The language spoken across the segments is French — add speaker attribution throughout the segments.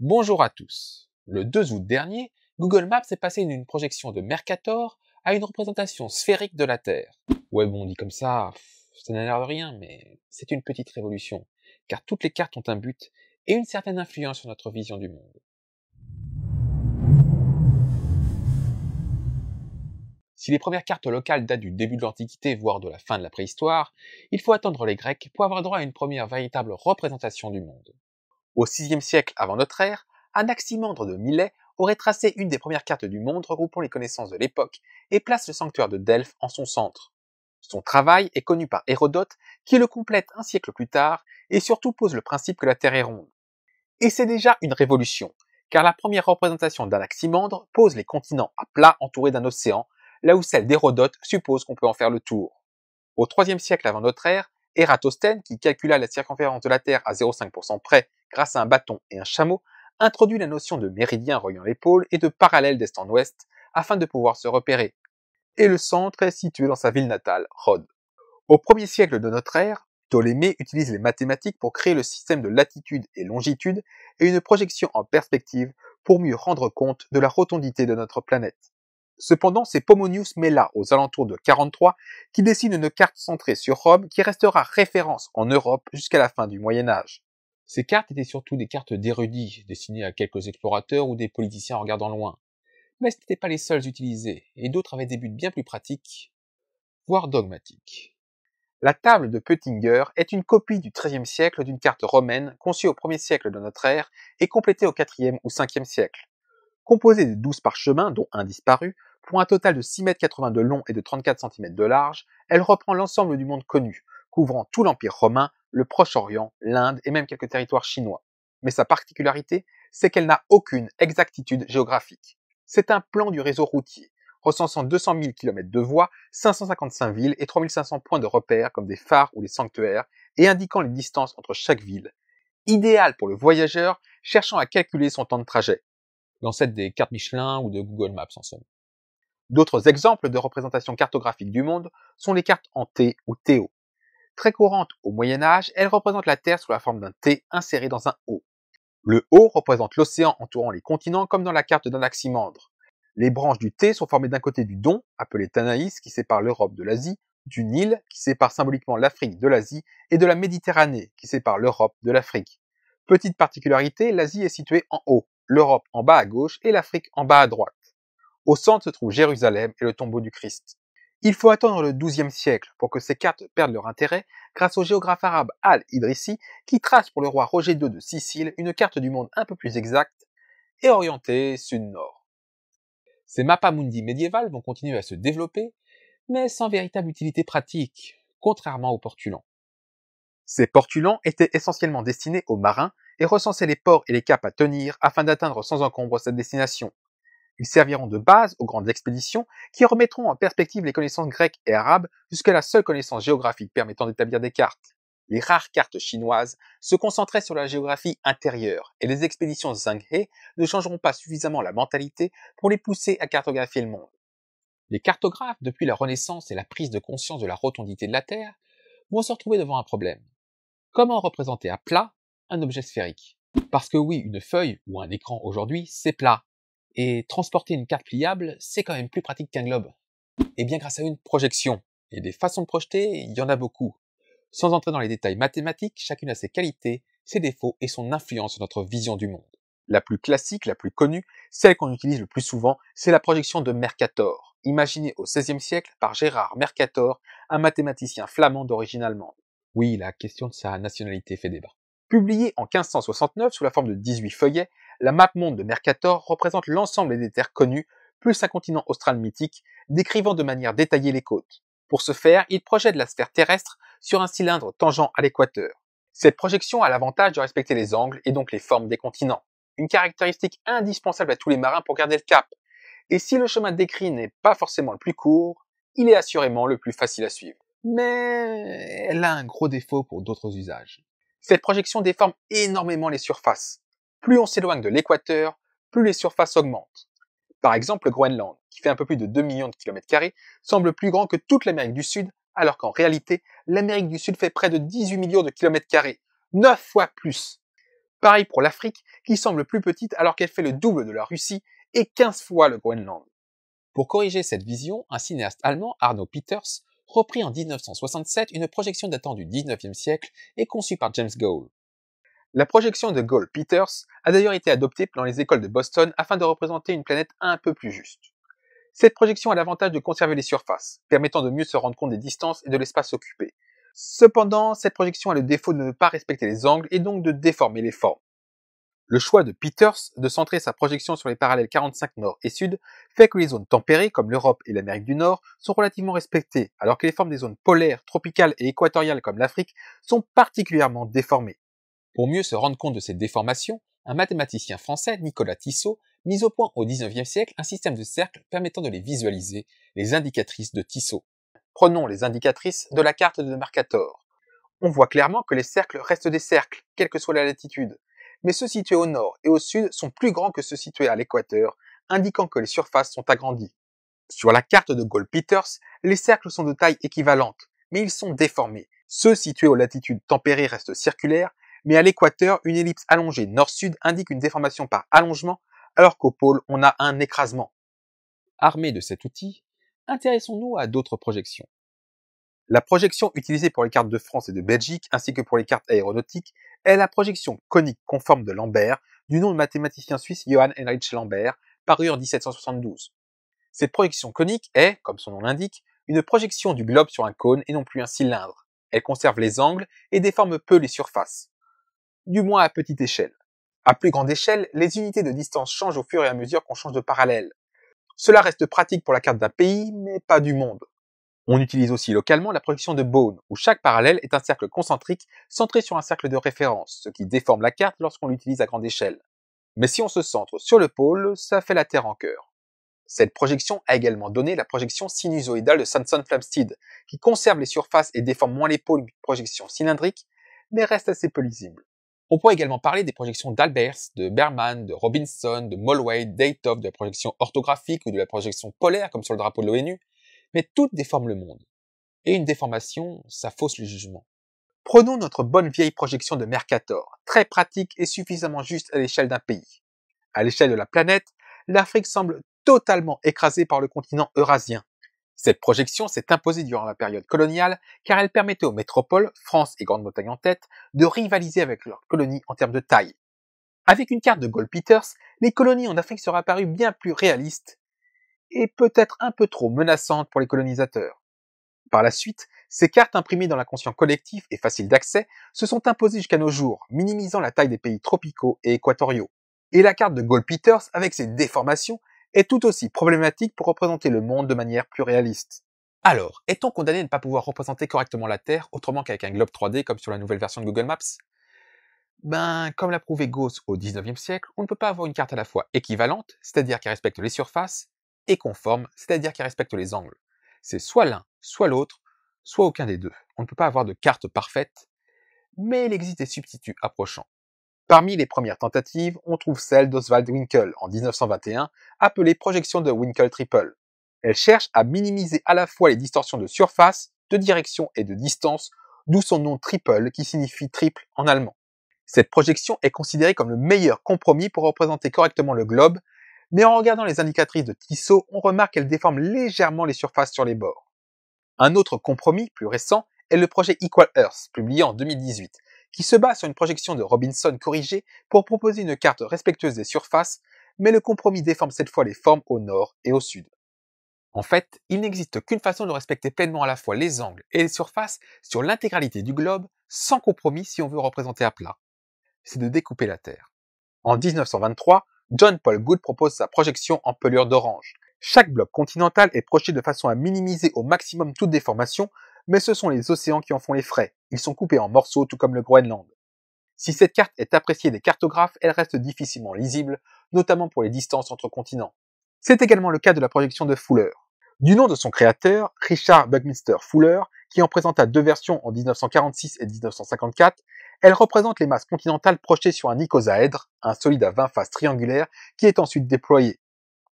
Speaker 1: Bonjour à tous. Le 2 août dernier, Google Maps est passé d'une projection de Mercator à une représentation sphérique de la Terre. Ouais bon, dit comme ça, ça n'a l'air de rien, mais c'est une petite révolution, car toutes les cartes ont un but et une certaine influence sur notre vision du monde. Si les premières cartes locales datent du début de l'Antiquité, voire de la fin de la préhistoire, il faut attendre les Grecs pour avoir droit à une première véritable représentation du monde. Au VIe siècle avant notre ère, Anaximandre de Milet aurait tracé une des premières cartes du monde regroupant les connaissances de l'époque et place le sanctuaire de Delphes en son centre. Son travail est connu par Hérodote qui le complète un siècle plus tard et surtout pose le principe que la Terre est ronde. Et c'est déjà une révolution, car la première représentation d'Anaximandre pose les continents à plat entourés d'un océan là où celle d'Hérodote suppose qu'on peut en faire le tour. Au IIIe siècle avant notre ère, Ératosthène, qui calcula la circonférence de la Terre à 0,5% près grâce à un bâton et un chameau, introduit la notion de méridien reliant pôles et de parallèle d'est en ouest afin de pouvoir se repérer. Et le centre est situé dans sa ville natale, Rhodes. Au premier siècle de notre ère, Ptolémée utilise les mathématiques pour créer le système de latitude et longitude et une projection en perspective pour mieux rendre compte de la rotondité de notre planète. Cependant, c'est Pomonius Mela, aux alentours de 43, qui dessine une carte centrée sur Rome qui restera référence en Europe jusqu'à la fin du Moyen Âge. Ces cartes étaient surtout des cartes d'érudits, destinées à quelques explorateurs ou des politiciens regardant loin. Mais ce n'étaient pas les seuls utilisés, et d'autres avaient des buts bien plus pratiques, voire dogmatiques. La table de Peutinger est une copie du XIIIe siècle d'une carte romaine conçue au 1er siècle de notre ère et complétée au IVe ou 5e siècle. Composée de 12 parchemins, dont un disparu, pour un total de 6,80 m de long et de 34 cm de large, elle reprend l'ensemble du monde connu, couvrant tout l'Empire romain, le Proche-Orient, l'Inde et même quelques territoires chinois. Mais sa particularité, c'est qu'elle n'a aucune exactitude géographique. C'est un plan du réseau routier, recensant 200 000 km de voies, 555 villes et 3500 points de repère comme des phares ou des sanctuaires, et indiquant les distances entre chaque ville. Idéal pour le voyageur cherchant à calculer son temps de trajet. L'ancêtre des cartes Michelin ou de Google Maps en somme. D'autres exemples de représentation cartographique du monde sont les cartes en T ou TO. Très courantes au Moyen Âge, elles représentent la Terre sous la forme d'un T inséré dans un O. Le O représente l'océan entourant les continents comme dans la carte d'Anaximandre. Les branches du T sont formées d'un côté du Don, appelé Tanaïs, qui sépare l'Europe de l'Asie, du Nil, qui sépare symboliquement l'Afrique de l'Asie, et de la Méditerranée, qui sépare l'Europe de l'Afrique. Petite particularité, l'Asie est située en haut, l'Europe en bas à gauche et l'Afrique en bas à droite. Au centre se trouve Jérusalem et le tombeau du Christ. Il faut attendre le XIIe siècle pour que ces cartes perdent leur intérêt grâce au géographe arabe Al-Idrissi qui trace pour le roi Roger II de Sicile une carte du monde un peu plus exacte et orientée sud-nord. Ces mappamundi médiévales vont continuer à se développer, mais sans véritable utilité pratique, contrairement aux portulans. Ces portulans étaient essentiellement destinés aux marins et recensaient les ports et les caps à tenir afin d'atteindre sans encombre cette destination, ils serviront de base aux grandes expéditions qui remettront en perspective les connaissances grecques et arabes jusqu'à la seule connaissance géographique permettant d'établir des cartes. Les rares cartes chinoises se concentraient sur la géographie intérieure et les expéditions Zhang He ne changeront pas suffisamment la mentalité pour les pousser à cartographier le monde. Les cartographes, depuis la Renaissance et la prise de conscience de la rotondité de la Terre, vont se retrouver devant un problème. Comment représenter à plat un objet sphérique? Parce que oui, une feuille ou un écran aujourd'hui, c'est plat, et transporter une carte pliable, c'est quand même plus pratique qu'un globe. Et bien grâce à une projection. Et des façons de projeter, il y en a beaucoup. Sans entrer dans les détails mathématiques, chacune a ses qualités, ses défauts et son influence sur notre vision du monde. La plus classique, la plus connue, celle qu'on utilise le plus souvent, c'est la projection de Mercator, imaginée au XVIe siècle par Gérard Mercator, un mathématicien flamand d'origine allemande. Oui, la question de sa nationalité fait débat. Publiée en 1569 sous la forme de 18 feuillets, la map monde de Mercator représente l'ensemble des terres connues, plus un continent austral mythique, décrivant de manière détaillée les côtes. Pour ce faire, il projette la sphère terrestre sur un cylindre tangent à l'équateur. Cette projection a l'avantage de respecter les angles et donc les formes des continents, une caractéristique indispensable à tous les marins pour garder le cap. Et si le chemin décrit n'est pas forcément le plus court, il est assurément le plus facile à suivre. Mais elle a un gros défaut pour d'autres usages. Cette projection déforme énormément les surfaces, plus on s'éloigne de l'équateur, plus les surfaces augmentent. Par exemple, le Groenland, qui fait un peu plus de 2 millions de kilomètres carrés, semble plus grand que toute l'Amérique du Sud, alors qu'en réalité, l'Amérique du Sud fait près de 18 millions de kilomètres carrés, 9 fois plus. Pareil pour l'Afrique, qui semble plus petite alors qu'elle fait le double de la Russie et 15 fois le Groenland. Pour corriger cette vision, un cinéaste allemand, Arno Peters, reprit en 1967 une projection datant du 19e siècle et conçue par James Gould. La projection de Gould-Peters a d'ailleurs été adoptée dans les écoles de Boston afin de représenter une planète un peu plus juste. Cette projection a l'avantage de conserver les surfaces, permettant de mieux se rendre compte des distances et de l'espace occupé. Cependant, cette projection a le défaut de ne pas respecter les angles et donc de déformer les formes. Le choix de Peters de centrer sa projection sur les parallèles 45 nord et sud fait que les zones tempérées, comme l'Europe et l'Amérique du Nord, sont relativement respectées, alors que les formes des zones polaires, tropicales et équatoriales comme l'Afrique sont particulièrement déformées. Pour mieux se rendre compte de ces déformations, un mathématicien français, Nicolas Tissot, mise au point au XIXe siècle un système de cercles permettant de les visualiser, les indicatrices de Tissot. Prenons les indicatrices de la carte de Mercator. On voit clairement que les cercles restent des cercles, quelle que soit la latitude, mais ceux situés au nord et au sud sont plus grands que ceux situés à l'équateur, indiquant que les surfaces sont agrandies. Sur la carte de Gold-Peters, les cercles sont de taille équivalente, mais ils sont déformés. Ceux situés aux latitudes tempérées restent circulaires, mais à l'équateur, une ellipse allongée nord-sud indique une déformation par allongement, alors qu'au pôle, on a un écrasement. Armés de cet outil, intéressons-nous à d'autres projections. La projection utilisée pour les cartes de France et de Belgique, ainsi que pour les cartes aéronautiques, est la projection conique conforme de Lambert, du nom de mathématicien suisse Johann Heinrich Lambert, paru en 1772. Cette projection conique est, comme son nom l'indique, une projection du globe sur un cône et non plus un cylindre. Elle conserve les angles et déforme peu les surfaces. Du moins à petite échelle. À plus grande échelle, les unités de distance changent au fur et à mesure qu'on change de parallèle. Cela reste pratique pour la carte d'un pays, mais pas du monde. On utilise aussi localement la projection de Bone, où chaque parallèle est un cercle concentrique centré sur un cercle de référence, ce qui déforme la carte lorsqu'on l'utilise à grande échelle. Mais si on se centre sur le pôle, ça fait la Terre en cœur. Cette projection a également donné la projection sinusoïdale de Sanson-Flamsteed, qui conserve les surfaces et déforme moins les pôles qu'une projection cylindrique, mais reste assez peu lisible. On pourrait également parler des projections d'Albers, de Berman, de Robinson, de Molway, d'Eithoff, de la projection orthographique ou de la projection polaire comme sur le drapeau de l'ONU, mais toutes déforment le monde. Et une déformation, ça fausse le jugement. Prenons notre bonne vieille projection de Mercator, très pratique et suffisamment juste à l'échelle d'un pays. À l'échelle de la planète, l'Afrique semble totalement écrasée par le continent eurasien. Cette projection s'est imposée durant la période coloniale car elle permettait aux métropoles, France et Grande-Bretagne en tête, de rivaliser avec leurs colonies en termes de taille. Avec une carte de Gold-Peters, les colonies en Afrique seraient apparues bien plus réalistes et peut-être un peu trop menaçante pour les colonisateurs. Par la suite, ces cartes imprimées dans l'inconscient collectif et faciles d'accès se sont imposées jusqu'à nos jours, minimisant la taille des pays tropicaux et équatoriaux. Et la carte de Gold-Peters, avec ses déformations, est tout aussi problématique pour représenter le monde de manière plus réaliste. Alors, est-on condamné à ne pas pouvoir représenter correctement la Terre autrement qu'avec un globe 3D comme sur la nouvelle version de Google Maps? Ben, comme l'a prouvé Gauss au 19e siècle, on ne peut pas avoir une carte à la fois équivalente, c'est-à-dire qui respecte les surfaces, et conforme, c'est-à-dire qui respecte les angles. C'est soit l'un, soit l'autre, soit aucun des deux. On ne peut pas avoir de carte parfaite, mais il existe des substituts approchants. Parmi les premières tentatives, on trouve celle d'Oswald Winkel en 1921, appelée projection de Winkel-Triple. Elle cherche à minimiser à la fois les distorsions de surface, de direction et de distance, d'où son nom triple qui signifie triple en allemand. Cette projection est considérée comme le meilleur compromis pour représenter correctement le globe mais en regardant les indicatrices de Tissot, on remarque qu'elles déforment légèrement les surfaces sur les bords. Un autre compromis, plus récent, est le projet Equal Earth, publié en 2018, qui se base sur une projection de Robinson corrigée pour proposer une carte respectueuse des surfaces, mais le compromis déforme cette fois les formes au nord et au sud. En fait, il n'existe qu'une façon de respecter pleinement à la fois les angles et les surfaces sur l'intégralité du globe, sans compromis si on veut représenter à plat. C'est de découper la Terre. En 1923, John Paul Good propose sa projection en pelure d'orange. Chaque bloc continental est projeté de façon à minimiser au maximum toute déformation, mais ce sont les océans qui en font les frais. Ils sont coupés en morceaux tout comme le Groenland. Si cette carte est appréciée des cartographes, elle reste difficilement lisible, notamment pour les distances entre continents. C'est également le cas de la projection de Fuller. Du nom de son créateur, Richard Buckminster Fuller, qui en présenta deux versions en 1946 et 1954, elle représente les masses continentales projetées sur un icosaèdre, un solide à 20 faces triangulaires, qui est ensuite déployé.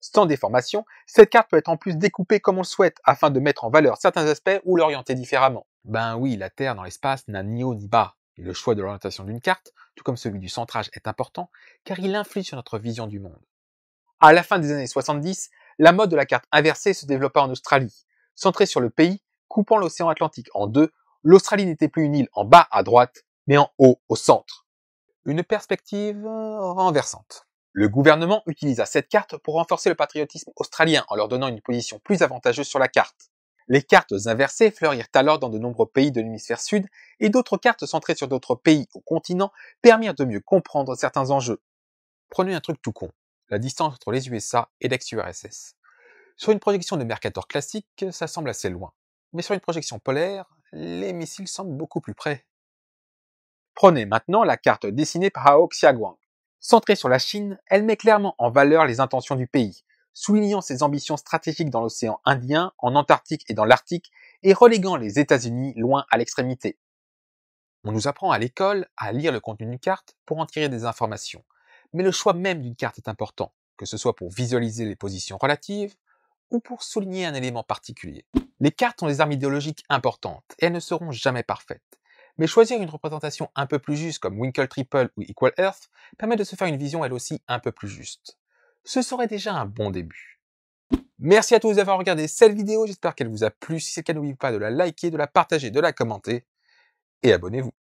Speaker 1: Sans déformation, cette carte peut être en plus découpée comme on le souhaite, afin de mettre en valeur certains aspects ou l'orienter différemment. Ben oui, la Terre dans l'espace n'a ni haut ni bas. Et le choix de l'orientation d'une carte, tout comme celui du centrage, est important car il influe sur notre vision du monde. À la fin des années 70, la mode de la carte inversée se développa en Australie. Centrée sur le pays, coupant l'océan Atlantique en deux, l'Australie n'était plus une île en bas à droite, mais en haut au centre. Une perspective renversante. Le gouvernement utilisa cette carte pour renforcer le patriotisme australien en leur donnant une position plus avantageuse sur la carte. Les cartes inversées fleurirent alors dans de nombreux pays de l'hémisphère sud et d'autres cartes centrées sur d'autres pays ou continents permirent de mieux comprendre certains enjeux. Prenez un truc tout con, la distance entre les USA et l'ex-URSS. Sur une projection de Mercator classique, ça semble assez loin. Mais sur une projection polaire, les missiles semblent beaucoup plus près. Prenez maintenant la carte dessinée par Hao Xiaguang. Centrée sur la Chine, elle met clairement en valeur les intentions du pays, soulignant ses ambitions stratégiques dans l'océan Indien, en Antarctique et dans l'Arctique, et reléguant les États-Unis loin à l'extrémité. On nous apprend à l'école à lire le contenu d'une carte pour en tirer des informations, mais le choix même d'une carte est important, que ce soit pour visualiser les positions relatives ou pour souligner un élément particulier. Les cartes ont des armes idéologiques importantes et elles ne seront jamais parfaites. Mais choisir une représentation un peu plus juste comme Winkle Triple ou Equal Earth permet de se faire une vision elle aussi un peu plus juste. Ce serait déjà un bon début. Merci à tous d'avoir regardé cette vidéo, j'espère qu'elle vous a plu. Si c'est le cas, n'oubliez pas de la liker, de la partager, de la commenter et abonnez-vous.